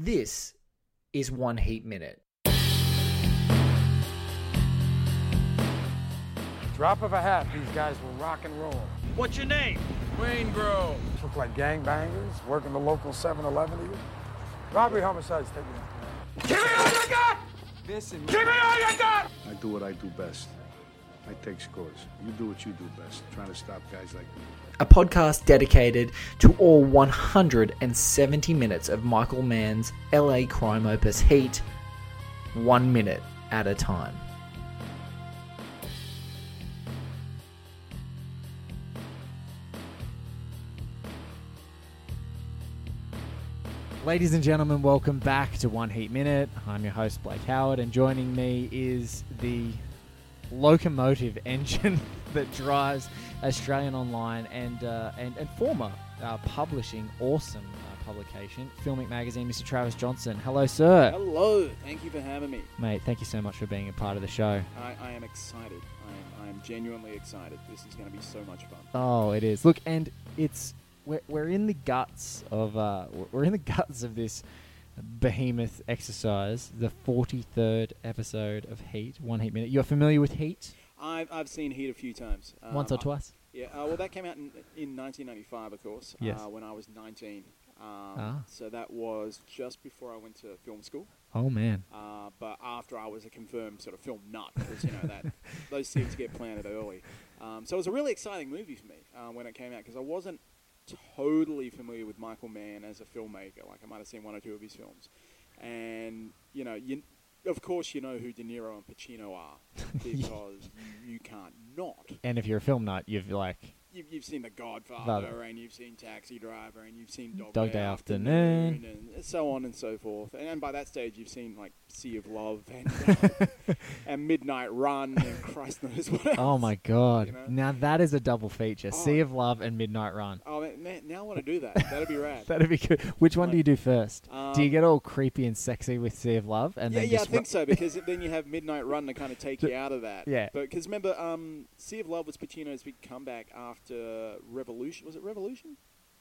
This is One Heat Minute. Drop of a hat, these guys will rock and roll. What's your name? Waingro. Look like gangbangers, working the local 7-Eleven to you. Robbery homicides take you. Give me all you got! Listen, Give me all you got! I do what I do best. I take scores. You do what you do best, trying to stop guys like me. a podcast dedicated to all 170 minutes of Michael Mann's LA crime opus Heat, one minute at a time. Ladies and gentlemen, welcome back to One Heat Minute. I'm your host, Blake Howard, and joining me is the locomotive engine that drives Australian Online and uh, and, and former uh, publishing awesome uh, publication, FilmInk Magazine, Mr. Travis Johnson. Hello, sir. Hello, thank you for having me. Mate, thank you so much for being a part of the show. I, I am excited. I am, I am genuinely excited. This is going to be so much fun. Oh, it is. Look, and it's we're, we're in the guts of uh, we're in the guts of this behemoth exercise, the forty third episode of Heat, One Heat Minute. You're familiar with Heat? I've, I've seen Heat a few times. Um, Once or I- twice? Yeah, uh, well, that came out in, in 1995, of course, Yes. uh, when I was 19. Um, Ah. So that was just before I went to film school. Oh man. Uh, but after I was a confirmed sort of film nut, because you know that those seeds get planted early. Um, so it was a really exciting movie for me uh, when it came out because I wasn't totally familiar with Michael Mann as a filmmaker. Like I might have seen one or two of his films, and you know, you, of course, you know who De Niro and Pacino are because you, you can't not. And if you're a film nut, you've like You've, you've seen The Godfather, Father. and you've seen Taxi Driver, and you've seen Dog, Dog Day, Day Afternoon, Afternoon. and so on and so forth. And by that stage, you've seen like Sea of Love and, uh, and Midnight Run, and Christ knows what else. Oh my god. you know? Now that is a double feature. Oh. Sea of Love and Midnight Run. Oh man, now I want to do that. That'd be rad. That'd be good. Which one do you do first? do you Um, get all creepy and sexy with Sea of Love and yeah, then yeah, I think so because then you have Midnight Run to kind of take you out of that. Yeah. But because remember, um, Sea of Love was Pacino's big comeback after Revolution. Was it Revolution?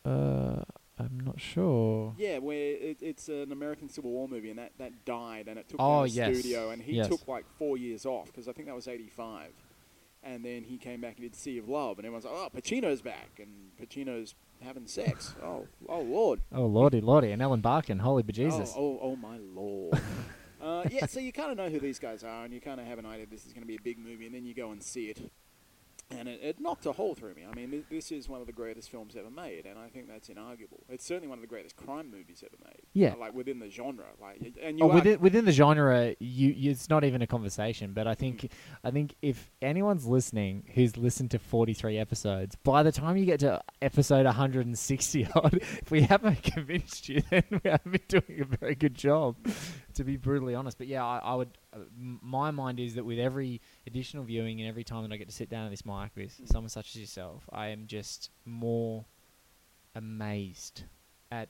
Uh I'm not sure. Yeah, where it, it's an American Civil War movie, and that, that died, and it took Oh, the yes. studio, and he Yes. took like four years off because I think that was '85, and then he came back and did Sea of Love, and everyone's like, "Oh, Pacino's back," and Pacino's having sex. oh, oh Lord. Oh lordy lordy and Ellen Barkin, holy bejesus. Oh, oh, oh my lord. uh, yeah, so you kind of know who these guys are, and you kind of have an idea this is going to be a big movie, and then you go and see it. And it, it knocked a hole through me. I mean, th- this is one of the greatest films ever made, and I think that's inarguable. It's certainly one of the greatest crime movies ever made. Yeah. Like within the genre. Like, and you Oh, within within the genre, you, you it's not even a conversation. But I mm-hmm. think I think if anyone's listening who's listened to forty three episodes, by the time you get to episode one hundred and sixty odd, if we haven't convinced you, then we haven't been doing a very good job. To be brutally honest, but yeah, I, I would. Uh, my mind is that with every additional viewing and every time that I get to sit down at this mic with Mm. someone such as yourself, I am just more amazed at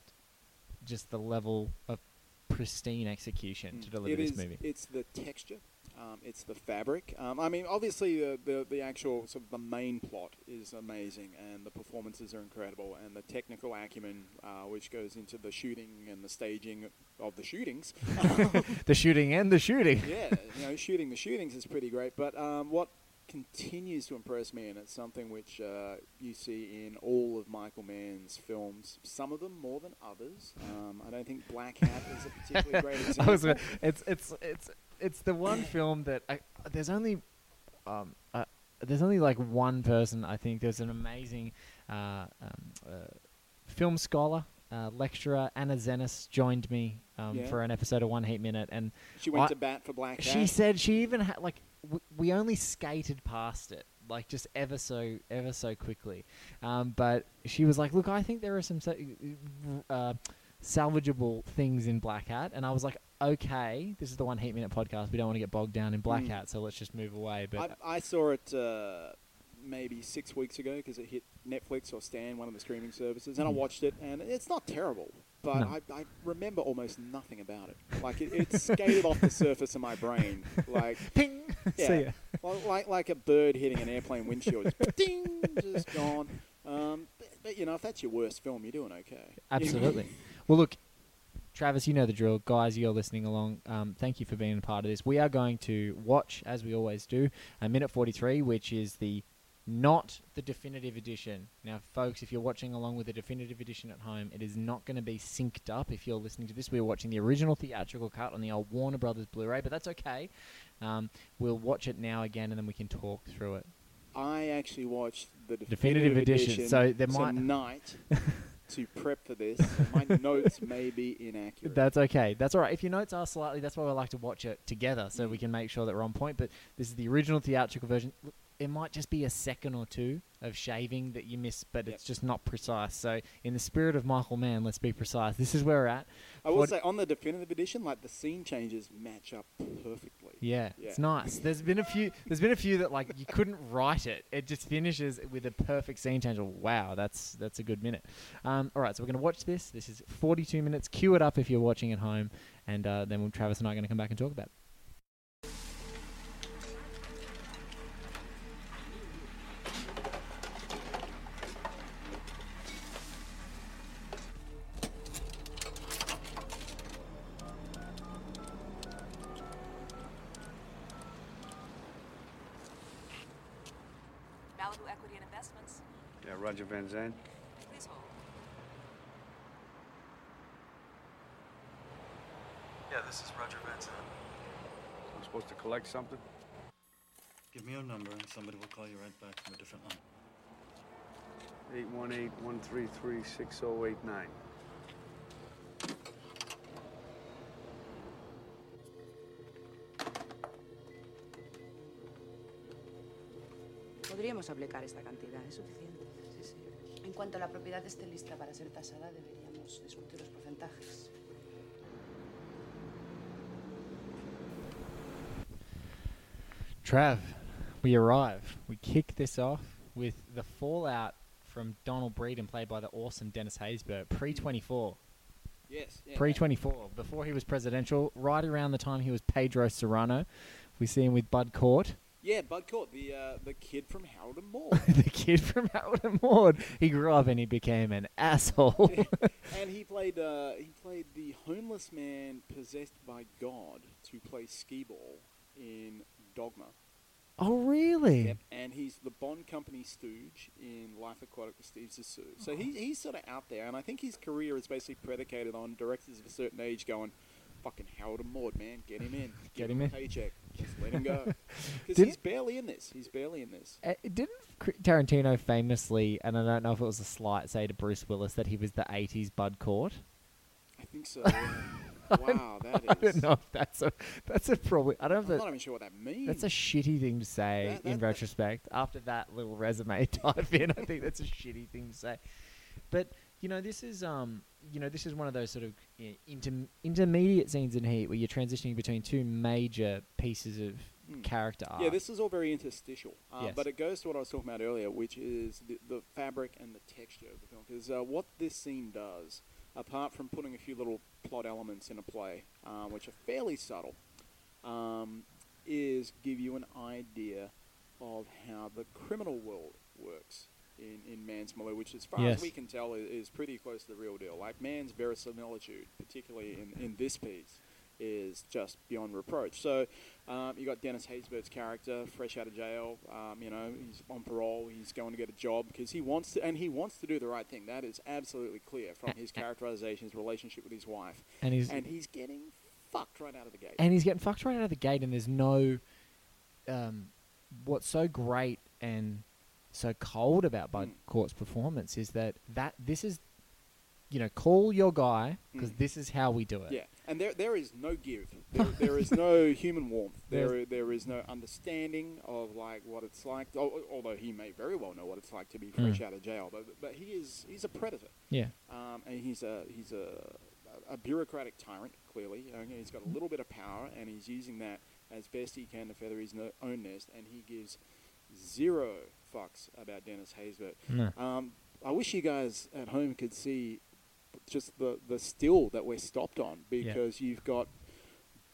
just the level of pristine execution to Mm. deliver It this is- movie. It's the texture. Um, it's the fabric. Um, I mean, obviously, the, the the actual sort of the main plot is amazing, and the performances are incredible, and the technical acumen, uh, which goes into the shooting and the staging of the shootings. the shooting and the shooting. yeah, you know, shooting the shootings is pretty great. But um, what continues to impress me, and it's something which uh, you see in all of Michael Mann's films, some of them more than others. Um, I don't think Black Hat is a particularly great example. it's it's it's it's the one film that I, there's only um uh, there's only like one person I think there's an amazing uh, um, uh, film scholar uh, lecturer Anna Zenis joined me um, Yeah. for an episode of One Heat Minute and she went I- to bat for Black Hat. She said she even had like w- we only skated past it, like just ever so ever so quickly. Um, but she was like, "Look, I think there are some sa- uh, salvageable things in Black Hat," and I was like, "Okay, this is the one Heat Minute podcast. We don't want to get bogged down in Black Mm. Hat, so let's just move away." But I, I saw it uh, maybe six weeks ago because it hit Netflix or Stan, one of the streaming services, and I Mm. watched it, and it's not terrible. But No. I, I remember almost nothing about it. Like it, it skated off the surface of my brain, like ping, yeah, see ya. well, like like a bird hitting an airplane windshield, ding, just gone. Um, but, but you know, if that's your worst film, you're doing okay. Absolutely. Well, look, Travis, you know the drill. Guys, you're listening along. Um, thank you for being a part of this. We are going to watch, as we always do, a minute 43, which is the not the definitive edition. Now, folks, if you're watching along with the definitive edition at home, it is not going to be synced up. If you're listening to this, we're watching the original theatrical cut on the old Warner Brothers Blu-ray, but that's okay. Um, we'll watch it now again, and then we can talk through it. I actually watched the Definitive definitive, edition, so there might- tonight to prep for this. So my notes may be inaccurate. That's okay. That's all right. If your notes are slightly, that's why we like to watch it together, so we can make sure that we're on point. But this is the original theatrical version. It might just be a second or two of shaving that you miss, but Yep. it's just not precise. So, in the spirit of Michael Mann, let's be precise. This is where we're at. I will What- say on the definitive edition, like the scene changes match up perfectly. Yeah, Yeah. it's nice. There's been a few. There's been a few that like you couldn't write it. It just finishes with a perfect scene change. Wow, that's that's a good minute. Um, all right, so we're gonna watch this. This is 42 minutes. Cue it up if you're watching at home, and uh, then Travis and I are gonna come back and talk about. it. Roger Van Zant. Please hold. Yeah, this is Roger Benson. I'm supposed to collect something? Give me your number and somebody will call you right back from a different line. 818-133-6089. Podríamos aplicar esta cantidad, es suficiente. Sí, sí. En cuanto la propiedad esté lista para ser tasada, deberíamos discutir los porcentajes. Trav, we arrive. We kick this off with the fallout from Donald Breedan, played by the awesome Dennis Haysbert, pre 24. Yes. Yeah. Pre 24, before he was presidential, right around the time he was Pedro Cerrano. We see him with Bud Cort, Yeah, Bud Cort, the uh, the kid from Harold and Maude. the kid from Harold and Maude. He grew up and he became an asshole. and he played uh, he played the homeless man possessed by God to play skee ball in Dogma. oh, really? Yep. And he's the Bond Company stooge in Life Aquatic with Steve Zissou. So he, he's sort of out there, and I think his career is basically predicated on directors of a certain age going, "Fucking Harold and Maude, man, get him in, Get Give him a in." paycheck, just let him go." Because he's barely in this. He's barely in this. Uh, didn't Tarantino famously, and I don't know if it was a slight, say to Bruce Willis that he was the 80s Bud Cort? I think so. yeah. wow, that is. I don't know if that's a that's a probably. I don't know I'm that, not even sure what that means. That's a shitty thing to say That- in that- retrospect. After that little resume type in, I think that's a shitty thing to say. But you know, this is um, you know, this is one of those sort of you know, inter- intermediate scenes in Heat where you're transitioning between two major pieces of Mm. character arc. Yeah, this is all very interstitial, uh, Yes. but it goes to what I was talking about earlier, which is the, the fabric and the texture of the film. Because uh, what this scene does, apart from putting a few little plot elements in a play, uh, which are fairly subtle, um, is give you an idea of how the criminal world works in, in Mann's milieu, which, as far Yes. as we can tell, is, is pretty close to the real deal. Like Man's verisimilitude, particularly in, in this piece, is just beyond reproach. So um, you got Dennis Haysbert's character, fresh out of jail. Um, you know, he's on parole. He's going to get a job because he wants to, and he wants to do the right thing. That is absolutely clear from his characterization, his relationship with his wife, and he's and he's getting fucked right out of the gate. and he's getting fucked right out of the gate, and there's no. Um, what's so great and so cold about Bud Mm. Cort's performance is that that this is, you know, call your guy because Mm. this is how we do it. Yeah, and there there is no give. There, there is no human warmth. There there is no understanding of like what it's like. al- Although he may very well know what it's like to be Mm. fresh out of jail, but but he is he's a predator. Yeah. um, and he's a he's a, a bureaucratic tyrant. Clearly, Uh, he's got a little bit of power, and he's using that as best he can to feather his no- own nest. And he gives zero fucks about Dennis Haysbert. No. Um, I wish you guys at home could see just the the still that we're stopped on Yeah. because you've got.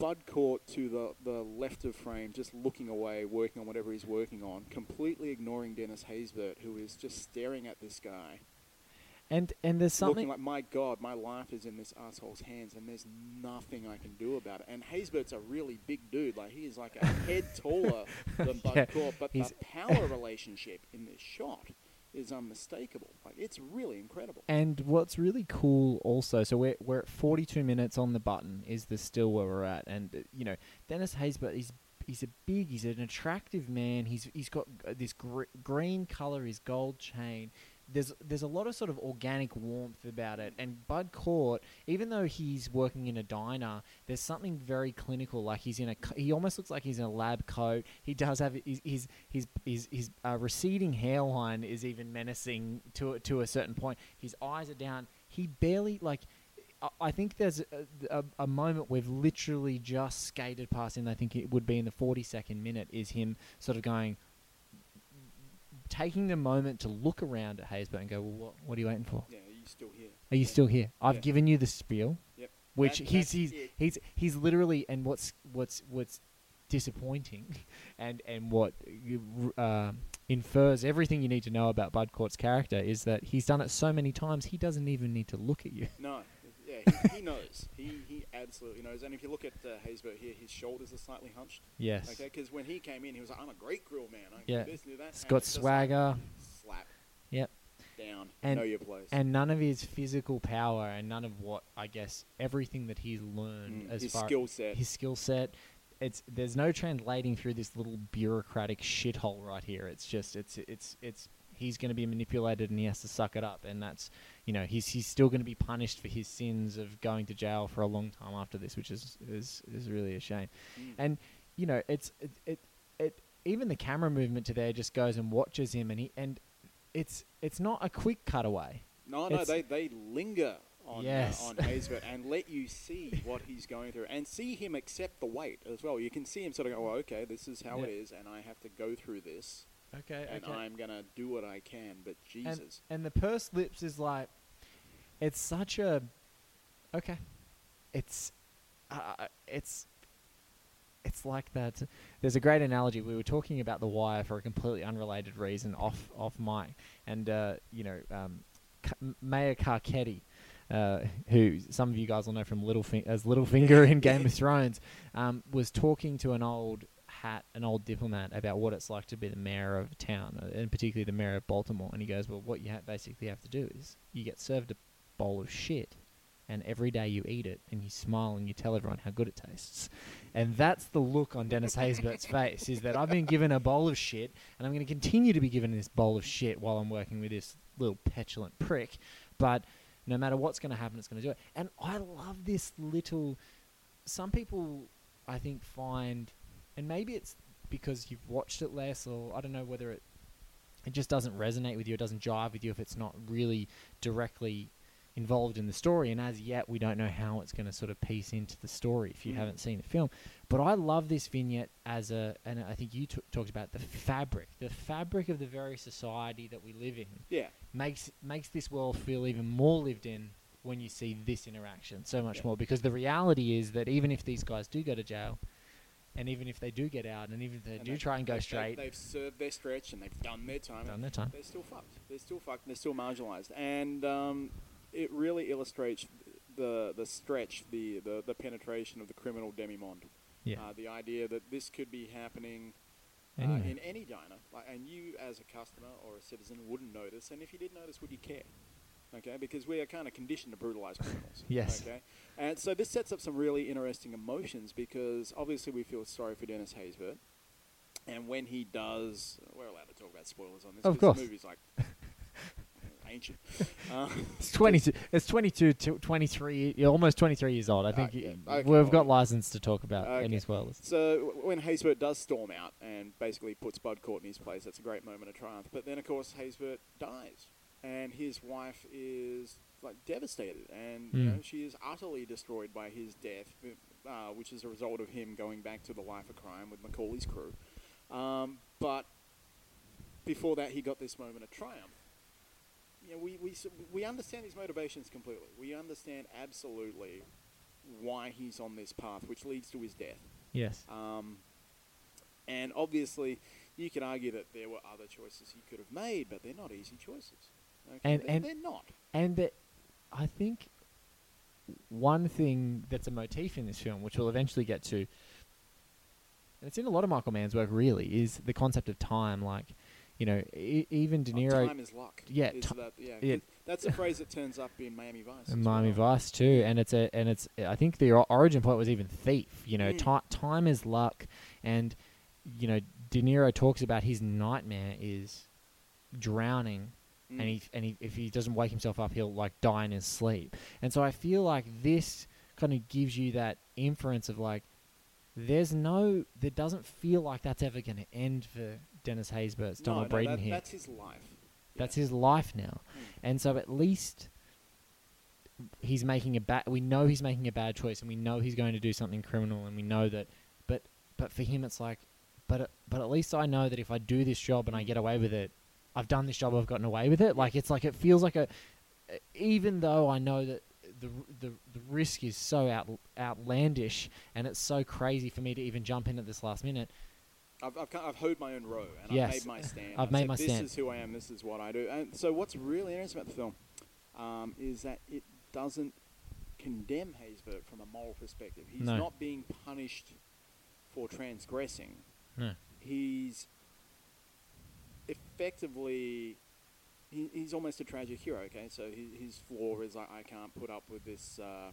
Bud Cort to the, the left of frame, just looking away, working on whatever he's working on, completely ignoring Dennis Haysbert, who is just staring at this guy And and there's something looking like my God, my life is in this asshole's hands, and there's nothing I can do about it. And Haysbert's a really big dude; like he is like a head taller than Bud Yeah, but the power relationship in this shot is unmistakable. Like it's really incredible. And what's really cool also, so we're we're at 42 minutes on the button is the still where we're at, and uh, you know Dennis Haysbert, is he's a big, he's an attractive man. He's he's got uh, this gr- green color, his gold chain. There's there's a lot of sort of organic warmth about it, and Bud Cort, even though he's working in a diner, there's something very clinical. Like he's in a, he almost looks like he's in a lab coat. He does have his his his his, his uh, receding hairline is even menacing to to a certain point. His eyes are down. He barely like. I- think there's a, a, a moment we've literally just skated past, and I think it would be in the 42nd minute, is him sort of going, taking the moment to look around at Haysbert and go, well, what, what are you waiting for? Yeah, are you still here? Are you Yeah. still here? I've Yeah. given you the spiel, Yep. which That- he's he's, he's he's literally and what's what's what's disappointing, and and what uh, infers everything you need to know about Bud Cort's character is that he's done it so many times he doesn't even need to look at you. No, he, he knows. He he absolutely knows. And if you look at uh, Haysbert here, his shoulders are slightly hunched. Yes. Okay, because when he came in, he was like, "I'm a great grill man. I can Yeah. do this, do that." It's And got just like, swagger. slap Yep. down. And, know your place. and none of his physical power and none of what I guess everything that he's learned Mm, as his far skill set. his skill set it's there's no translating through this little bureaucratic shithole right here it's just it's it's it's he's going to be manipulated and he has to suck it up and that's you know he's he's still going to be punished for his sins of going to jail for a long time after this which is is is really a shame Mm. and you know it's it, it it even the camera movement to there just goes and watches him and he and it's it's not a quick cutaway No, no, It's- they, they linger on Yes. uh, on Haysbert and let you see what he's going through and see him accept the weight as well. You can see him sort of go, oh, okay, this is how it is, and I have to go through this, okay and I'm gonna do what I can. But Jesus, and the pursed lips is like it's such a okay. It's uh, it's it's like that there's a great analogy. We were talking about the wire for a completely unrelated reason off off mic. And uh, you know um, Mayor Carcetti uh, who some of you guys will know from Littlefing- as Littlefinger in Game of Thrones, um, was talking to an old hat, an old diplomat, about what it's like to be the mayor of a town, uh, and particularly the mayor of Baltimore. And he goes, "Well, what you ha- basically have to do is you get served a bowl of shit." And every day you eat it, and you smile, and you tell everyone how good it tastes, and that's the look on Dennis Haysbert's face: is that I've been given a bowl of shit, and I'm going to continue to be given this bowl of shit while I'm working with this little petulant prick. But no matter what's going to happen, it's going to do it. And I love this little. Some people, I think, find, and maybe it's because you've watched it less, or I don't know whether it it just doesn't resonate with you, it doesn't jive with you if it's not really directly involved in the story. And as yet, we don't know how it's going to sort of piece into the story if you Mm. haven't seen the film. But I love this vignette as a, and I think you t- talked about the fabric, the fabric of the very society that we live in yeah, makes makes this world feel even more lived in when you see this interaction so much Yeah. more because the reality is that even if these guys do go to jail and even if they do get out and even if they and do they- try and go they- straight They, have served their stretch and they've done their time. done their time They're still fucked. They're still fucked. They're still marginalised, and um, it really illustrates the the stretch, the, the the penetration of the criminal demimonde. yeah Uh, the idea that this could be happening uh, in any diner, like, and you as a customer or a citizen wouldn't notice, and if you did notice, would you care? Okay, because we are kind of conditioned to brutalize criminals. Yes. Okay, and so this sets up some really interesting emotions because obviously we feel sorry for Dennis Haysbert, and when he does, we're allowed to talk about spoilers on this. Of course. the movie's like ancient. Uh, it's 22 it's 22 to 23 yeah, almost 23 years old i think Uh, yeah. Okay, we've got license to talk about Okay. any spoilers So when Haysbert does storm out and basically puts Bud Cort in his place, that's a great moment of triumph. But then, of course, Haysbert dies, and his wife is like devastated, and you Mm. know she is utterly destroyed by his death, uh, which is a result of him going back to the life of crime with McCauley's crew. Um, but before that, he got this moment of triumph. You know, we, we, we understand his motivations completely. We understand absolutely why he's on this path, which leads to his death. yes Um, and obviously, you can argue that there were other choices he could have made, but they're not easy choices. Okay? And- They're- and- they're not. And that I think one thing that's a motif in this film, which we'll eventually get to, and it's in a lot of Michael Mann's work, really, is the concept of time. Like, you know, e- even De Oh, Niro. time is luck. Yeah, is ti- that, yeah. yeah. That's a phrase that turns up in Miami Vice. as Miami well. Vice too, and it's a and it's I think the origin point was even thief. You know, Mm. ti- time is luck, and you know De Niro talks about his nightmare is drowning, and Mm. he and he, if he doesn't wake himself up, he'll like die in his sleep. And so I feel like this kind of gives you that inference of like, there's no, there doesn't feel like that's ever going to end for Dennis Haysbert's No, Donald no, Breedan that- here. That's his life. That's his life now. Mm. And so at least he's making a bad we know he's making a bad choice and we know he's going to do something criminal and we know that but but for him it's like but but at least I know that if I do this job and I get away with it I've done this job I've gotten away with it like it's like it feels like a even though I know that the the the risk is so out, outlandish and it's so crazy for me to even jump in at this last minute I've, I've, kind- I've hoed my own row and Yes, I've made my stand. I've I made said, my this stand. is who I am. This is what I do. And so, what's really interesting about the film um, is that it doesn't condemn Haysbert from a moral perspective. He's No. not being punished for transgressing. no He's effectively. He, he's almost a tragic hero. Okay, so his, his flaw is I, I can't put up with this uh,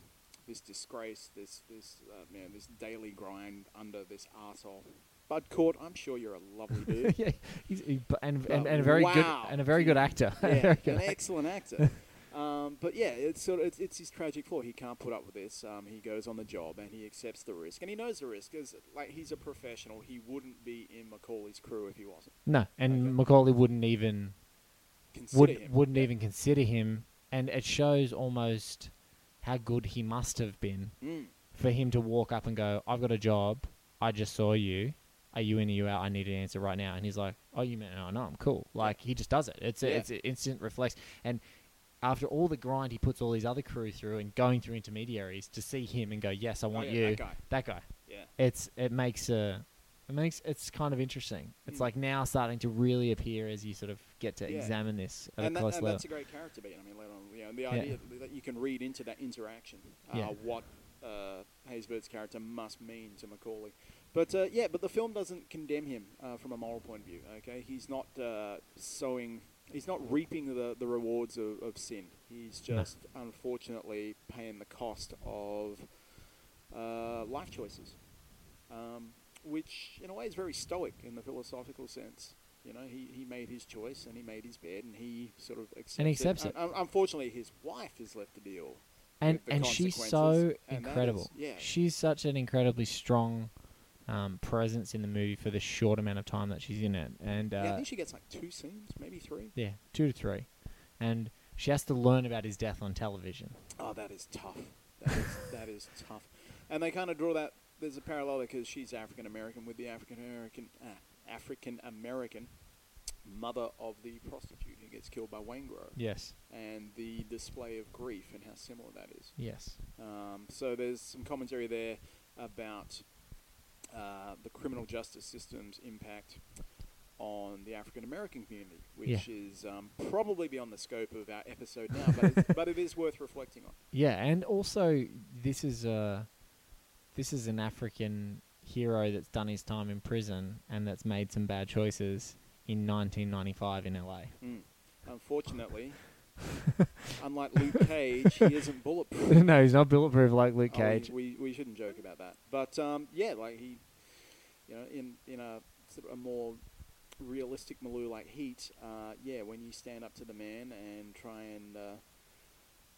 this disgrace, this this uh, man, this daily grind under this asshole. Bud Cort, I'm sure you're a lovely dude. yeah he's he, and, and and a very good and a very good actor yeah, Very good an actor. excellent actor. Um, but yeah, it's sort of it's, it's his tragic flaw. He can't put up with this. Um, he goes on the job and he accepts the risk, and he knows the risk because like he's a professional. He wouldn't be in McCauley's crew if he wasn't. No, and Okay. McCauley wouldn't even Consider would him. wouldn't Yeah. even consider him, and it shows almost how good he must have been Mm. for him to walk up and go, "I've got a job. I just saw you. Are you in? Are you out? I need an answer right now." And he's like, "Oh, you meant? Oh, no, I'm cool." Like he just does it. It's a, Yeah. it's an instant reflex, and after all the grind he puts all these other crew through and going through intermediaries to see him and go, "Yes, I want yeah, you." that guy. That guy. Yeah. It's it makes a. It makes it's kind of interesting. It's Mm. like now starting to really appear as you sort of get to Yeah. examine this at and, a that, close and level. that's a great character beat. I mean, later on, you know, the idea that you can read into that interaction uh, Yeah. what uh, Haysbert's character must mean to McCauley. But uh, yeah, but the film doesn't condemn him uh, from a moral point of view. Okay, he's not uh, sowing, he's not reaping the, the rewards of, of sin. He's No. just unfortunately paying the cost of uh, life choices, um, which in a way is very stoic in the philosophical sense. You know, he, he made his choice and he made his bed and he sort of accepts And he accepts it. Un- unfortunately, his wife is left to deal. and and she's so and incredible. is- yeah. She's such an incredibly strong um, presence in the movie for the short amount of time that she's in it, and uh, yeah, I think she gets like two scenes, maybe three. yeah, two to three, and she has to learn about his death on television. Oh, that is tough. That is, that is tough. And they kind of draw that. There's a parallel because she's African American with the African American uh, African American mother of the prostitute who gets killed by Waingro, Yes, and the display of grief and how similar that is. yes, Um, so there's some commentary there about uh, the criminal justice system's impact on the African American community, which Yeah. is um, probably beyond the scope of our episode now, but, it's, but it is worth reflecting on. yeah, and also this is a this is an African hero that's done his time in prison and that's made some bad choices in 1995 in LA. Mm. Unfortunately, unlike Luke Cage, he isn't bulletproof. no, he's not bulletproof like Luke Oh, Cage. we, we shouldn't joke about that. But um, yeah, like he, you know, in in a sort of a more realistic milieu like Heat, uh, yeah, when you stand up to the man and try and uh,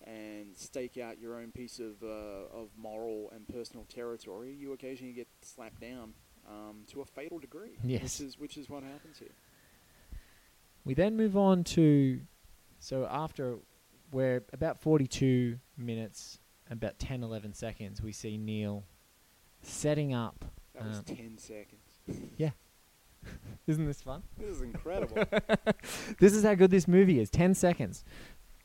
and stake out your own piece of uh, of moral and personal territory, you occasionally get slapped down um, to a fatal degree. Yes. which is which is what happens here. We then move on to so after we're about 42 minutes, about 10 11 seconds, we see Neil setting up. That was um, ten seconds. Yeah. Isn't this fun? This is incredible. this is how good this movie is. 10 seconds.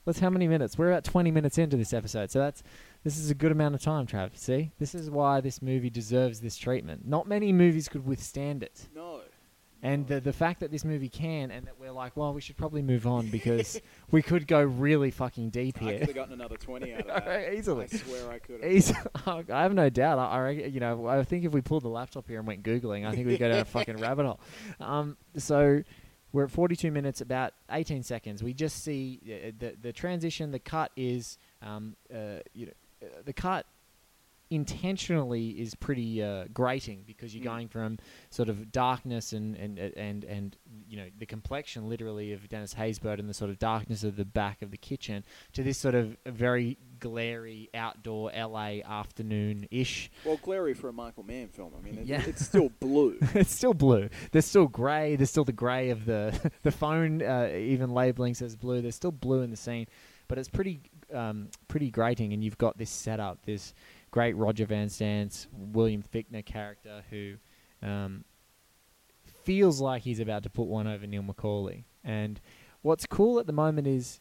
Let's how many minutes? We're about 20 minutes into this episode. So that's this is a good amount of time, Trav. See? This is why this movie deserves this treatment. Not many movies could withstand it. no, And the the fact that this movie can, and that we're like, well, we should probably move on because we could go really fucking deep I here. could have gotten another 20 out of that. Easily. I swear I could have. Easy- I have no doubt. I, I reckon, you know, I think if we pulled the laptop here and went googling, I think we'd go down a fucking rabbit hole. Um, so we're at 42 minutes, about 18 seconds. We just see uh, the the transition. The cut is, um, uh, you know, uh, the cut intentionally is pretty uh, grating because you're Mm. going from sort of darkness and and and and you know the complexion literally of Dennis Haysbert and the sort of darkness of the back of the kitchen to this sort of very glary outdoor LA afternoon ish. Well, glary for a Michael Mann film. I mean, it, Yeah. it's still blue. it's still blue. There's still grey. There's still the grey of the the phone. Uh, even labeling says blue. There's still blue in the scene, but it's pretty um, pretty grating. And you've got this setup. This great Roger Van Zant's William Fichtner character who um, feels like he's about to put one over Neil McCauley. And what's cool at the moment is.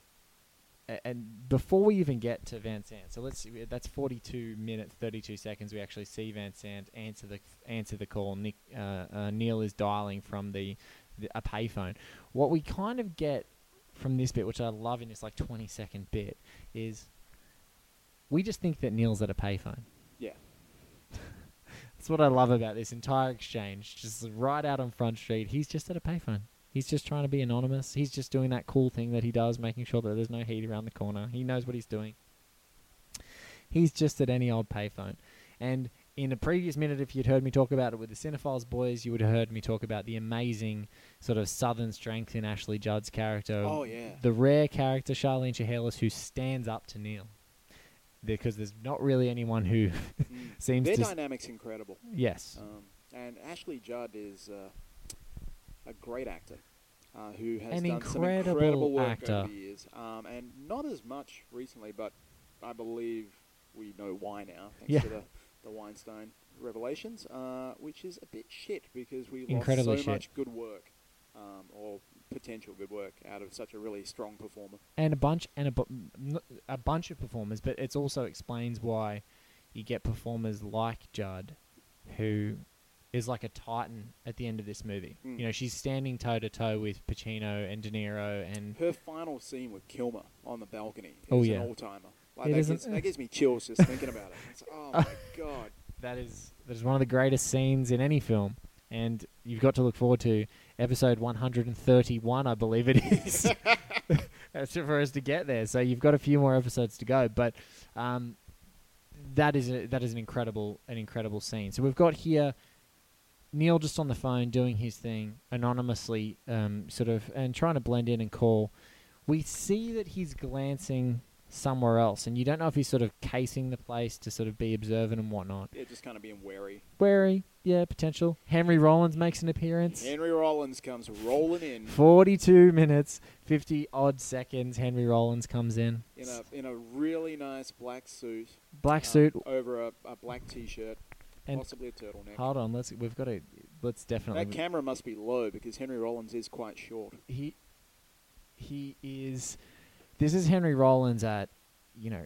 And before we even get to Van Zant, so let's see that's 42 minutes 32 seconds. We actually see Van Zant answer the answer the call. Nick uh, uh, Neil is dialing from the, the a payphone. What we kind of get from this bit, which I love in this like 20 second bit, is we just think that Neil's at a payphone. Yeah. That's what I love about this entire exchange. Just right out on Front Street, he's just at a payphone. He's just trying to be anonymous. He's just doing that cool thing that he does, making sure that there's no heat around the corner. He knows what he's doing. He's just at any old payphone. And in a previous minute, if you'd heard me talk about it with the Cinephiles boys, you would have heard me talk about the amazing sort of southern strength in Ashley Judd's character. Oh, yeah. The rare character, Charlene Shiherlis, who stands up to Neil. Because there's not really anyone who Mm. seems Their to. dynamic's incredible. Yes. Um, and Ashley Judd is uh, a great actor uh, who has An done some incredible incredible work actor. over the years. Um, and not as much recently, but I believe we know why now, thanks Yeah. to the, the Weinstein revelations, uh, which is a bit shit because we lost so shit. much good work um, or potential good work out of such a really strong performer. and a bunch and a, bu- a bunch of performers, but it also explains why you get performers like Judd, who is like a titan at the end of this movie. Mm. You know, she's standing toe to toe with Pacino and De Niro, and Her final scene with Kilmer on the balcony is Oh, yeah. an all-timer. Like It that, gives, that gives me chills just thinking about it. It's, oh my god. that is that is one of the greatest scenes in any film. And you've got to look forward to episode 131, I believe it is, That's for us to get there. So you've got a few more episodes to go, but um, that is a, that is an incredible an incredible scene. So we've got here Neil just on the phone doing his thing anonymously, um, sort of, and trying to blend in and call. We see that he's glancing somewhere else, and you don't know if he's sort of casing the place to sort of be observant and whatnot. Yeah, just kind of being wary. Wary, yeah, potential. Henry Rollins makes an appearance. Henry Rollins comes rolling in 42 minutes, 50 odd seconds. Henry Rollins comes in. in a in a really nice black suit, Black um, suit. over a, a black t-shirt, And- possibly a turtleneck. Hold on, let's. We've got to. Let's definitely. That camera must be low because Henry Rollins is quite short. he he is this is Henry Rollins at you know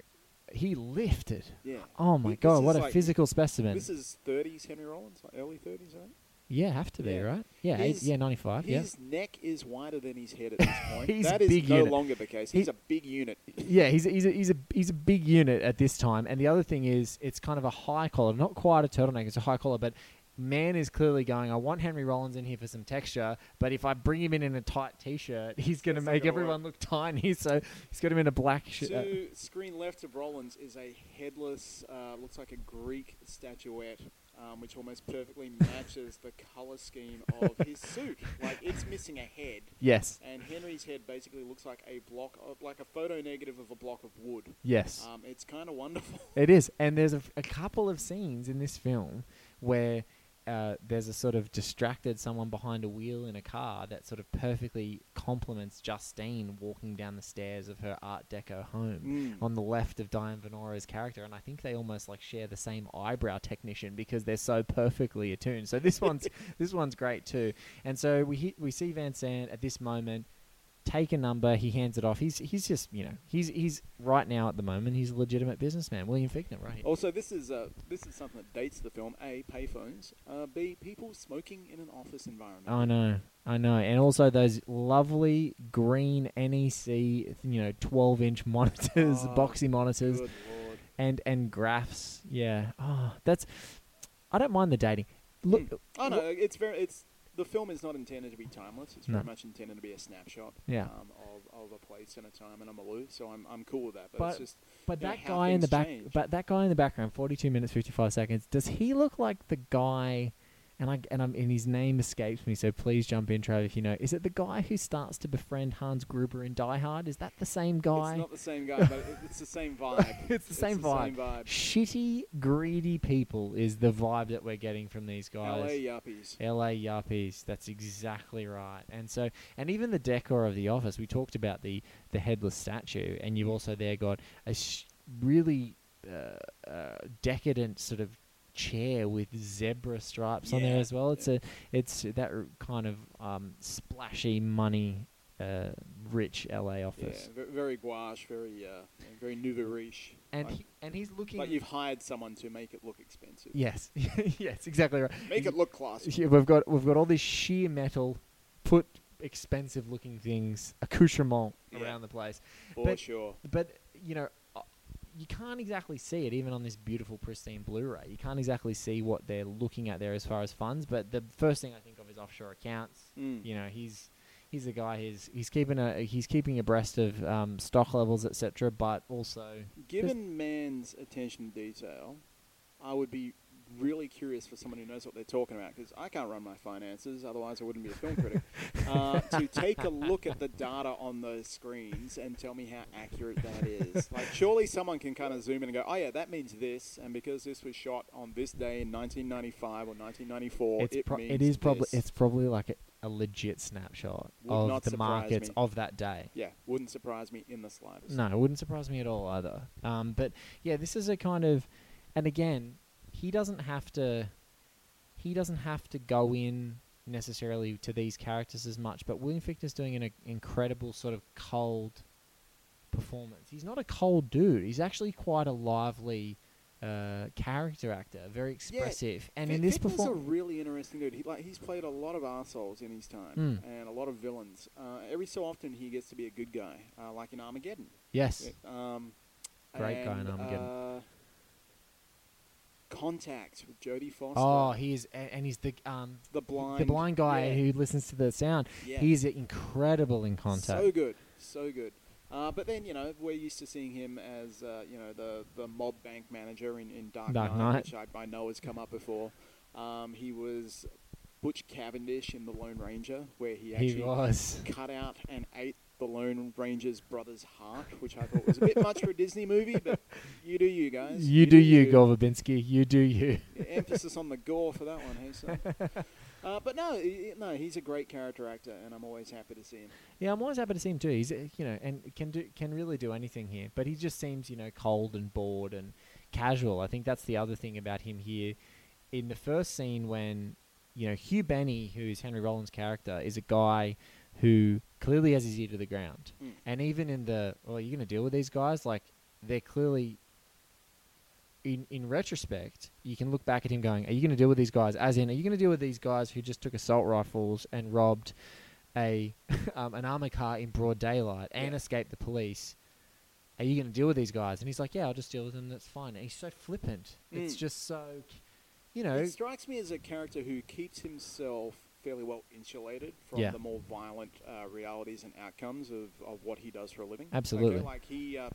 he lifted. Yeah. Oh my This god, is what a like- physical specimen. This is 30s Henry Rollins, like early 30s, right? yeah, have to be, Yeah. right? Yeah, eight, His- yeah, 95, yeah. His neck is wider than his head at this point. He's that is big no unit. longer the case. He- He's a big unit. Yeah, he's a, he's a he's a he's a big unit at this time. And the other thing is, it's kind of a high collar, not quite a turtleneck. It's a high collar, but Mann is clearly going. I want Henry Rollins in here for some texture, but if I bring him in in a tight t-shirt, he's going to make everyone look tiny. So he's got him in a black shirt. To screen left of Rollins is a headless, uh, looks like a Greek statuette, um, which almost perfectly matches the color scheme of his suit. Like it's missing a head, yes, and Henry's head basically looks like a block, of, like a photo negative of a block of wood. yes. Um, it's kind of wonderful. It is, and there's a couple of scenes in this film where uh, there's a sort of distracted someone behind a wheel in a car that sort of perfectly complements Justine walking down the stairs of her Art Deco home Mm. on the left of Diane Venora's character, and I think they almost like share the same eyebrow technician because they're so perfectly attuned. So this one's this one's great too, and so we hit, we see Van Zant at this moment take a number. He hands it off. He's he's just you know he's he's right now at the moment he's a legitimate businessman. William Fichtner, right? Here. Also, this is uh, this is something that dates the film. A, payphones. Uh, B, people smoking in an office environment. I know, I know, and also those lovely green NEC, you know, twelve inch monitors, Oh, boxy monitors, and and graphs. Yeah, oh, that's. I don't mind the dating. Look, Mm. Oh no, it's very. It's the film is not intended to be timeless. It's No. very much intended to be a snapshot. Yeah. Um, of, of a place and a time and I'm a. So I'm I'm cool with that. But, But- it's just. But you know, that guy in the back, change. but that guy in the background, forty-two minutes fifty-five seconds. Does he look like the guy? And I and I'm and his name escapes me, so please jump in, Trav, if you know. Is it the guy who starts to befriend Hans Gruber in Die Hard? Is that the same guy? It's not the same guy, but it- it's the same vibe. It's the same vibe. Same vibe. Shitty, greedy people is the vibe that we're getting from these guys. LA yuppies. LA yuppies. That's exactly right. And so, and even the decor of the office. We talked about the the headless statue, and you've also there got a sh- really uh, uh, decadent sort of chair with zebra stripes on there as well. It's a it's that r- kind of um, splashy money. Uh, rich LA Yeah, office, ve- very gouache, very uh, very nouveau riche. and like, he, and he's looking. like you've hired someone to make it look expensive. yes, yes, exactly right. Make it look classy. Yeah, we've got we've got all this sheer metal, put expensive looking things, accoutrement Yeah. around the place. For but- sure. But you know, you can't exactly see it even on this beautiful pristine Blu-ray. You can't exactly see what they're looking at there as far as funds. But the first thing I think of is offshore accounts. Mm. You know, he's he's a guy. He's he's keeping a he's keeping abreast of um, stock levels, etc. But also, Given Mann's attention to detail, I would be really curious for someone who knows what they're talking about because I can't run my finances, otherwise I wouldn't be a film critic. uh, to take a look at the data on those screens and tell me how accurate that is. Like, surely someone can kind of zoom in and go, "Oh yeah, that means this," and because this was shot on this day in 1995 or 1994, it's it pro- means it is probably this. it's probably like a, a legit snapshot Would of the markets me. of that day. yeah, wouldn't surprise me in the slightest. No, it wouldn't surprise me at all either. Um, but yeah, this is a kind of, and again, he doesn't have to. He doesn't have to go in necessarily to these characters as much, but William Fichtner's doing an incredible sort of cold performance. He's not a cold dude. He's actually quite a lively uh, character actor, very expressive. and Fi- in this Fichtner's a performance, really interesting dude. He like he's played a lot of assholes in his time Mm. and a lot of villains. Uh, every so often he gets to be a good guy, uh, like in Armageddon. yes, Um, Great guy in Armageddon. Contact with Jodie Foster. oh, he's a- and he's the um the blind, the blind guy yeah, who listens to the sound. yeah. He's incredible in contact. So good, so good. Uh, but then you know we're used to seeing him as uh, you know the the mob bank manager in, in Dark, Dark Knight, Knight. which I, I know has come up before. Um, he was Butch Cavendish in The Lone Ranger, where he actually he was. cut out and ate the Lone Ranger's brother's heart, which I thought was a bit much for a Disney movie. But you do you guys. You do you, Gore Verbinski. You do you. Emphasis on the gore for that one, hey. Uh, but no, no, he's a great character actor, and I'm always happy to see him. Yeah, I'm always happy to see him too. He's uh, you know and can do can really do anything here, but he just seems you know cold and bored and casual. I think that's the other thing about him here. In the first scene, when you know Hugh Benny, who's Henry Rollins' character, is a guy who clearly has his ear to the ground, Mm. and even in the well, you're going to deal with these guys like they're clearly. In, in retrospect, you can look back at him going, Are you going to deal with these guys? As in, are you going to deal with these guys who just took assault rifles and robbed a um, an armor car in broad daylight and Yeah. escape the police. Are you going to deal with these guys? And he's like, yeah, I'll just deal with them. That's fine. And he's so flippant. It's Mm. just so, you know, It strikes me as a character who keeps himself fairly well insulated from Yeah. the more violent uh, realities and outcomes of, of what he does for a living. Absolutely. Okay? Like he, uh,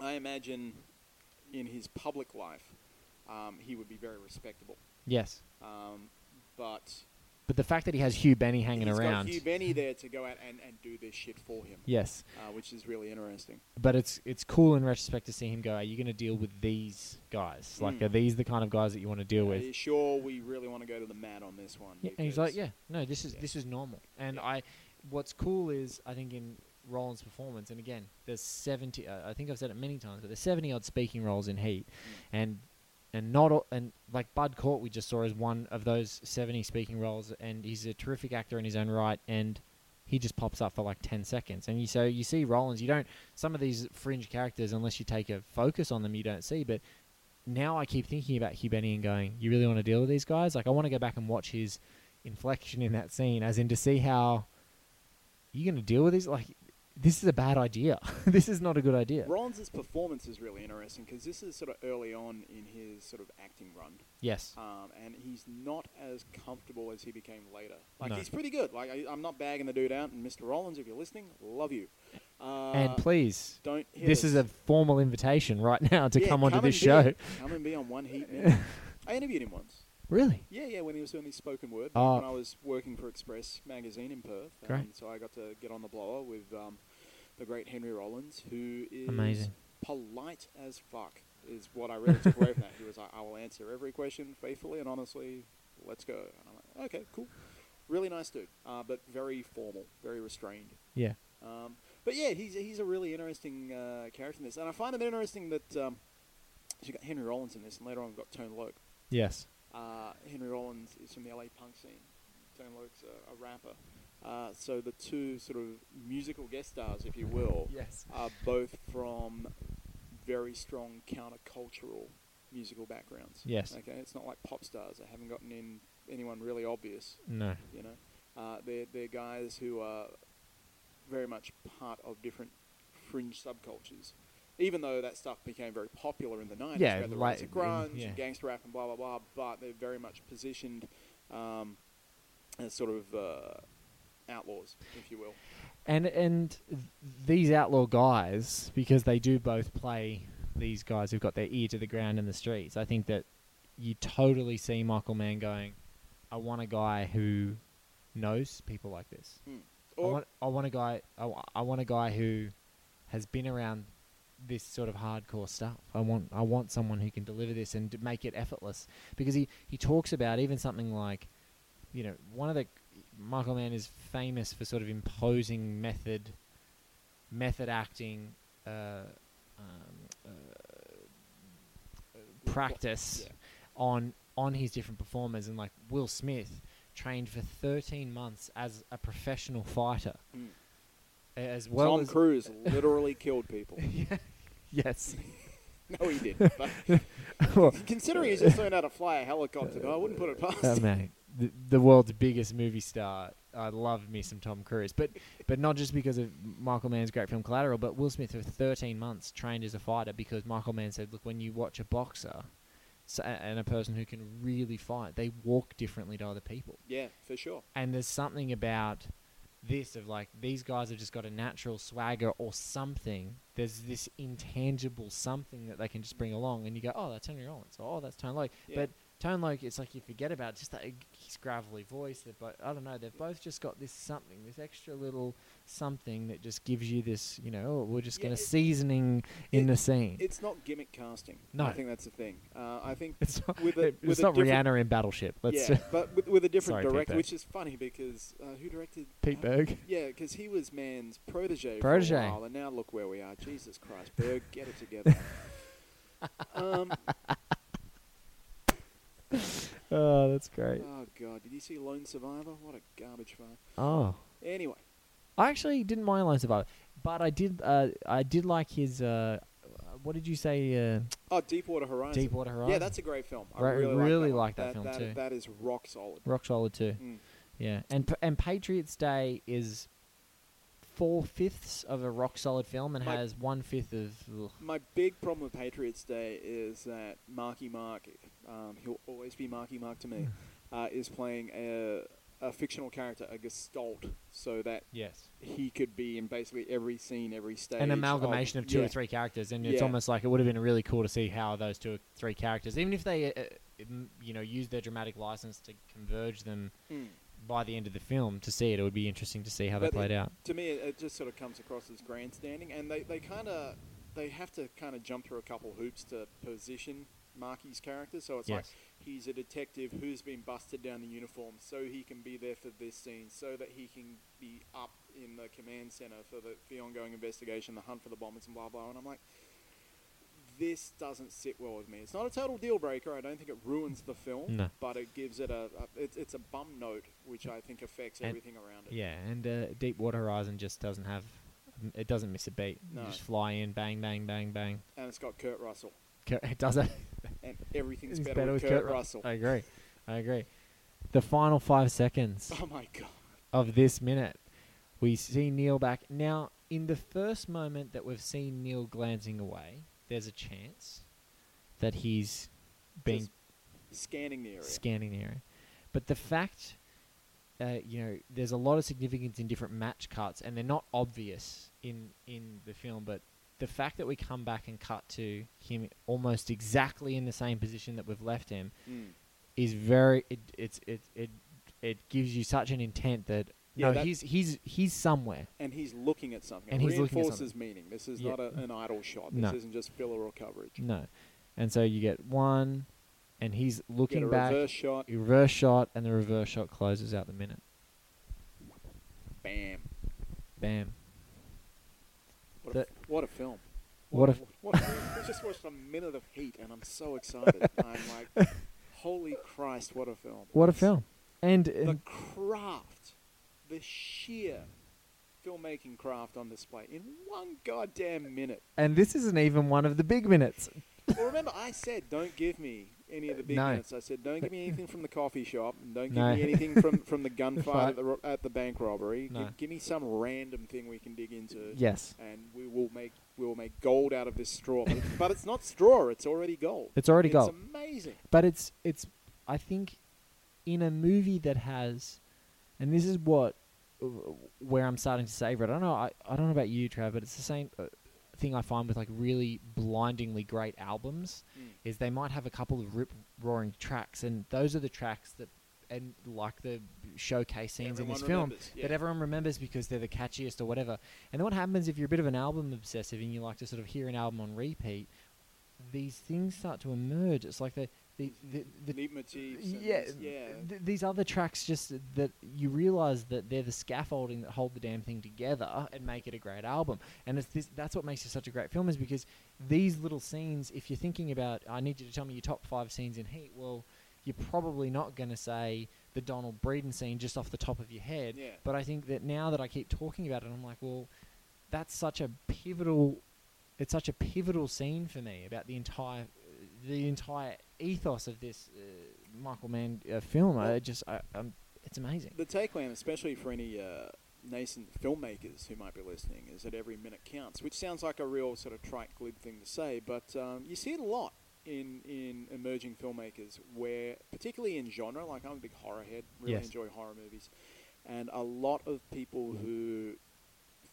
I imagine, in his public life, um, he would be very respectable. yes. Um, but But the fact that he has Hugh Benny hanging he's around, got Hugh Benny there to go out and, and do this shit for him. yes. Uh, which is really interesting. But it's it's cool in retrospect to see him go. Are you going to deal with these guys? Like, Mm. are these the kind of guys that you want to deal Are with? you sure we really want to go to the mat on this one? Yeah, and he's like, Because- yeah, no, this is Yeah. this is normal. And Yeah. I, what's cool is I think in Roland's performance, and again, there's seventy. Uh, I think I've said it many times, but there's seventy odd speaking roles in Heat, and and not all, and like Bud Cort we just saw as one of those seventy speaking roles, and he's a terrific actor in his own right, and he just pops up for like 10 seconds. And you so you see Rollins, you don't some of these fringe characters unless you take a focus on them you don't see, but now I keep thinking about Hugh Benny and going, you really want to deal with these guys? Like I want to go back and watch his inflection in that scene as in to see how you're going to deal with these like this is a bad idea. this is not a good idea. Rollins' performance is really interesting because this is sort of early on in his sort of acting run. Yes. Um, and he's not as comfortable as he became later. Like No. he's pretty good. Like I, I'm not bagging the dude out. And Mr. Rollins, if you're listening, love you. Uh, and please, don't hit this us. is a formal invitation right now to Yeah, come onto and this show. on- come and be on One Heat I interviewed him once. Really? Yeah, yeah, when he was doing his spoken word Oh. when I was working for X-Press magazine in Perth. Um, Great. So I got to get on the blower with um, the great Henry Rollins, who is Amazing. polite as fuck. Is what I really took away from that. He was like, "I will answer every question faithfully and honestly. Let's go." And I'm like, "Okay, cool." Really nice dude, uh, but very formal, very restrained. Yeah. Um, but yeah, he's he's a really interesting uh, character in this, and I find it interesting that um, you got Henry Rollins in this, and later on we've got Tone Loc. Yes. Uh, Henry Rollins is from the LA punk scene. Tone Loc's a, a rapper. Uh, so the two sort of musical guest stars, if you will, Yes. are both from very strong countercultural musical backgrounds. Yes. Okay, it's not like pop stars. They haven't gotten in anyone really obvious. No. You know, uh, they're they're guys who are very much part of different fringe subcultures. Even though that stuff became very popular in the 90s, Yeah, we had the like- of grunge yeah. and gangster rap and blah, blah, blah, but they're very much positioned um, as sort of uh, outlaws, if you will. And and these outlaw guys, because they do both play these guys who've got their ear to the ground in the streets. I think that you totally see Michael Mann going, "I want a guy who knows people like this. Hmm. I want I want a guy I, I want a guy who has been around this sort of hardcore stuff. I want I want someone who can deliver this and make it effortless because he he talks about even something like you know one of the Michael Mann is famous for sort of imposing method method acting uh, um, uh, practice Yeah. on on his different performers and like Will Smith trained for 13 months as a professional fighter Mm. as well Tom as Cruise literally killed people. yes No, he didn't. But Well, considering he's just learned how to fly a helicopter, though, I wouldn't put it past uh, him. mate, the, the world's biggest movie star. I love me some Tom Cruise, but but not just because of Michael Mann's great film Collateral, but Will Smith for 13 months trained as a fighter because Michael Mann said, look, when you watch a boxer so, and a person who can really fight, they walk differently to other people. Yeah, for sure. And there's something about this of like these guys have just got a natural swagger or something. There's this intangible something that they can just bring along, and you go, "Oh, that's Henry Rollins. Oh, that's Tone Loc." Yeah. But Tone Loc, it's like you forget about just that his gravelly voice. That, but I don't know. They've both just got this something, this extra little something that just gives you this. You know, oh, we're just Yeah, going to seasoning in the scene. It's not gimmick casting. No. I think that's the thing. Uh, I think It's not, with a, it- with it's a not different- Rihanna in Battleship. Let's yeah, but with, with a different director, which is funny because uh, who directed Pete uh, Berg. Yeah, because he was Mann's protege, Protege. for a while, and now look where we are. Jesus Christ, Berg, get it together. um, oh, that's great. oh God, did you see Lone Survivor? What a garbage fire. Oh. Anyway, I actually didn't mind Lone Survivor, but I did. Uh, I did like his. Uh, what did you say? Uh, oh, Deepwater Horizon. Deepwater Horizon. Yeah, that's a great film. I really, really like like that, that film too. That is rock solid. Rock Solid too. Mm. Yeah, and and Patriots Day is four fifths of a Rock Solid film and My- has one fifth of. ugh. My big problem with Patriots Day is that Marky Mark, um, he'll always be Marky Mark to me, uh, is playing a, a fictional character, a gestalt, so that Yes. he could be in basically every scene, every stage. An amalgamation of, two yeah. or three characters, and it's Yeah. almost like it would have been really cool to see how those two or three characters, even if they, uh, you know, use their dramatic license to converge them Mm. By the end of the film, to see it, it would be interesting to see how they But played it- out. To me, it, just sort of comes across as grandstanding, and they, they kind of they have to kind of jump through a couple hoops to position Marky's character. So it's like he's a detective who's been busted down the uniform, so he can be there for this scene, so that he can be up in the command center for the, the ongoing investigation, the hunt for the bombers, and blah blah. And I'm like, this doesn't sit well with me. It's not a total deal breaker. I don't think it ruins the film, No. but it gives it a, a it's, it's a bum note, which I think affects And- everything around it. Yeah, and uh, Deepwater Horizon just doesn't have. It doesn't miss a beat. No. You just fly in, bang, bang, bang, bang. And it's got Kurt Russell, Kurt- It does it. and everything's It's better, with Kurt, Ru- Russell. I agree. I agree. The final five seconds Oh my god! of this minute, we see Neil back. Now, in the first moment that we've seen Neil glancing away, there's a chance that he's being Just scanning the area. scanning the area. But the fact, uh, you know, there's a lot of significance in different match cuts, and they're not obvious in in the film. But the fact that we come back and cut to him almost exactly in the same position that we've left him Mm. is very. It it's it it it gives you such an intent that. Yeah, no, that- he's he's he's somewhere. and he's looking at something. And it he's looking at reinforces meaning. This is Yeah. not a, an idle shot. This No. isn't just filler or coverage. No, and so you get one, and he's looking a back. reverse shot. reverse shot, and the reverse shot closes out the minute. Bam. Bam. What a, That- what a film. What a, a f- what a film. I just watched a minute of Heat, and I'm so excited. I'm like, holy Christ, what a film! What a film! And, The craft, the sheer filmmaking craft on display in one goddamn minute. and this isn't even one of the big minutes. Well, remember, I said don't give me any of the big No. minutes. I said don't give me anything from the coffee shop, and don't give No. me anything from, from the gunfight at the, ro- at the bank robbery. No. Give, give me some random thing we can dig into. Yes. and we will make we will make gold out of this straw. But, but it's not straw; it's already gold. It's already it's gold. amazing. But it's it's I think in a movie that has, and this is what uh, where I'm starting to savor it. I don't know. I, I don't know about you, Trav, but it's the same uh, thing I find with like really blindingly great albums. Mm. Is they might have a couple of rip roaring tracks, and those are the tracks that. And like the showcase scenes in Everyone this film remembers, that everyone remembers because they're the catchiest or whatever. And then what happens if you're a bit of an album obsessive and you like to sort of hear an album on repeat? These things start to emerge. It's like the the the, the and yeah, this- yeah. th- these other tracks just that you realize that they're the scaffolding that hold the damn thing together and make it a great album. And it's this, that's what makes it such a great film is because these little scenes. If you're thinking about, I need you to tell me your top five scenes in Heat. Well, you're probably not going to say the Donald Breedan scene just off the top of your head. Yeah. But I think that now that I keep talking about it, I'm like, well, that's such a pivotal. It's such a pivotal scene for me about the entire, the entire ethos of this uh, Michael Mann uh, film. I just, I, um, it's amazing. The takeaway, especially for any uh, nascent filmmakers who might be listening, is that every minute counts, which sounds like a real sort of trite, glib thing to say, but um, you see it a lot in in emerging filmmakers, where particularly in genre, like I'm a big horror head, really Yes. enjoy horror movies, and a lot of people who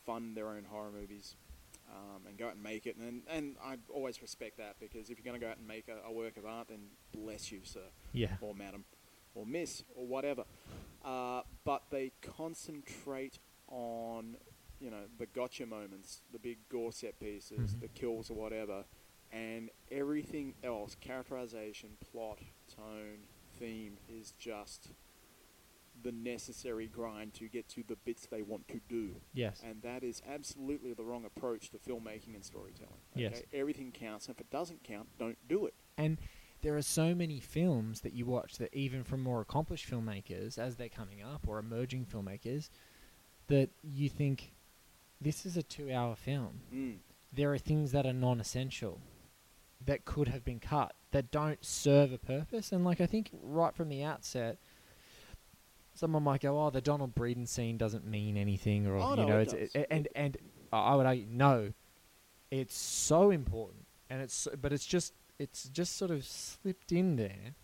fund their own horror movies. Um, and go out and make it, and and I always respect that because if you're going to go out and make a, a work of art, then bless you, sir Yeah. or madam, or miss, or whatever. Uh, but they concentrate on, you know, the gotcha moments, the big gore set pieces, Mhm. the kills or whatever, and everything else, characterization, plot, tone, theme, is just the necessary grind to get to the bits they want to do. Yes. And that is absolutely the wrong approach to filmmaking and storytelling. Yes. Okay? Everything counts. And If it doesn't count, don't do it. And there are so many films that you watch that even from more accomplished filmmakers as they're coming up or emerging filmmakers that you think this is a 2-hour film. Mm. There are things that are non-essential that could have been cut that don't serve a purpose and like I think right from the outset someone might go oh the Donald Breedan scene doesn't mean anything or Oh, you no, know it it's does. and and I would argue no it's so important and it's but it's just it's just sort of slipped in there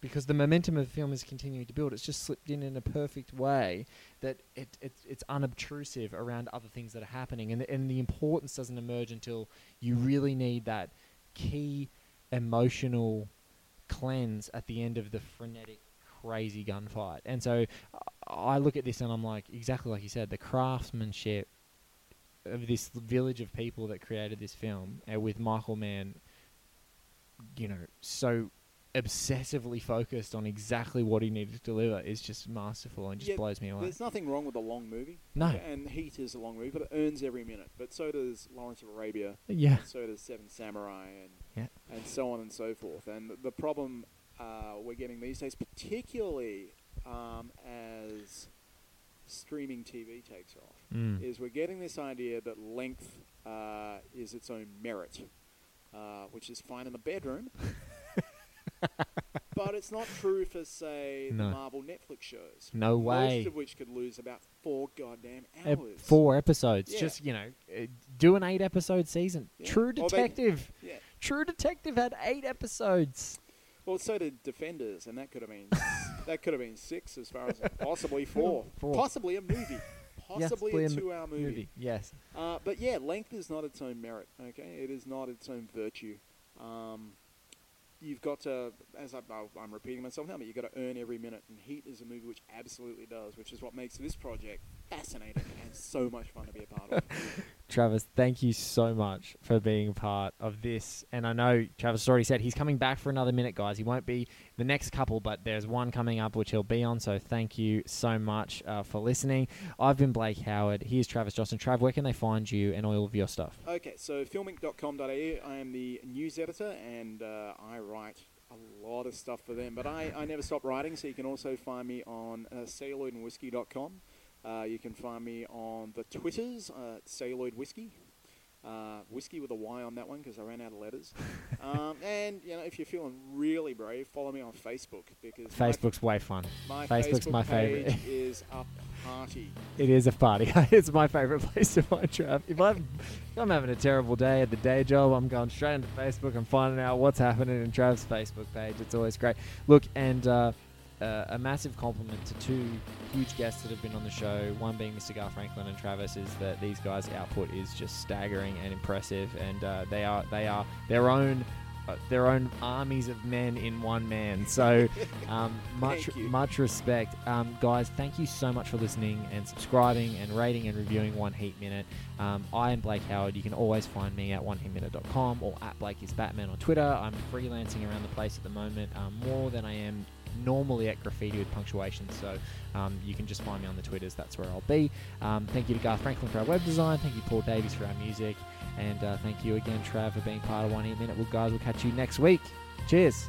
because the momentum of the film is continuing to build it's just slipped in in a perfect way that it, it it's unobtrusive around other things that are happening and the, and the importance doesn't emerge until you really need that key emotional cleanse at the end of the frenetic crazy gunfight and so I- look at this and I'm like exactly like you said the craftsmanship of this village of people that created this film uh, with Michael Mann you know so obsessively focused on exactly what he needed to deliver is just masterful and just Yeah, blows me away. There's nothing wrong with a long movie. No. And Heat is a long movie, but it earns every minute. But so does Lawrence of Arabia. Yeah. So does Seven Samurai and Yeah. and so on and so forth. And the problem uh, we're getting these days, particularly um, as streaming TV takes off, Mm. is we're getting this idea that length uh, is its own merit, uh, which is fine in the bedroom. but it's not true for, say, No. the Marvel Netflix shows. No way. Most of which could lose about four goddamn hours. four episodes. Yeah. Just you know, uh, do an eight episode season. Yeah. True Or they- Detective. Yeah. True Detective had eight episodes. Well, so did Defenders, and that could have been that could have been six as far as possibly four, Four. possibly a movie, possibly Yes, a two-hour movie. Yes. Uh, but yeah, length is not its own merit. Okay, it is not its own virtue. Um, you've got to, as I, I'm repeating myself now, but you've got to earn every minute. And Heat is a movie which absolutely does, which is what makes this project fascinating and so much fun to be a part of. Travis, thank you so much for being part of this. And I know Travis already said he's coming back for another minute, guys. He won't be the next couple, but there's one coming up which he'll be on. So thank you so much uh, for listening. I've been Blake Howard. Here's Travis Johnson. Trav, where can they find you and all of your stuff? Okay, so filmink.com.au, I am the news editor and uh, I write a lot of stuff for them. But I, I never stop writing, so you can also find me on uh. Uh, you can find me on the Twitters, uh, celluloid whiskey. Uh, whiskey with a Y on that one because I ran out of letters. um, and you know, if you're feeling really brave, follow me on Facebook because my- Facebook's way fun. My, Facebook's Facebook my favorite. is a party. It is a party. it's my favorite place to find Trav. If I'm, if I'm having a terrible day at the day job, I'm going straight into Facebook and finding out what's happening in Trav's Facebook page. It's always great. Look, and uh, uh, a massive compliment to two huge guests that have been on the show. One being Mr. Garth Franklin and Travis. Is that these guys' output is just staggering and impressive, and uh, they are they are their own. Uh, their own armies of men in one man. So, um, much much respect, um, guys. Thank you so much for listening and subscribing and rating and reviewing One Heat Minute. Um, I am Blake Howard. You can always find me at oneheatminute.com or at Blake is Batman on Twitter. I'm freelancing around the place at the moment, um, more than I am normally at graffiti with punctuation. So um, you can just find me on the Twitters. That's where I'll be. Um, thank you to Garth Franklin for our web design. Thank you Paul Davies for our music, and uh, thank you again Trav for being part of One Heat Minute. Well, guys, we'll catch you next week. Cheers.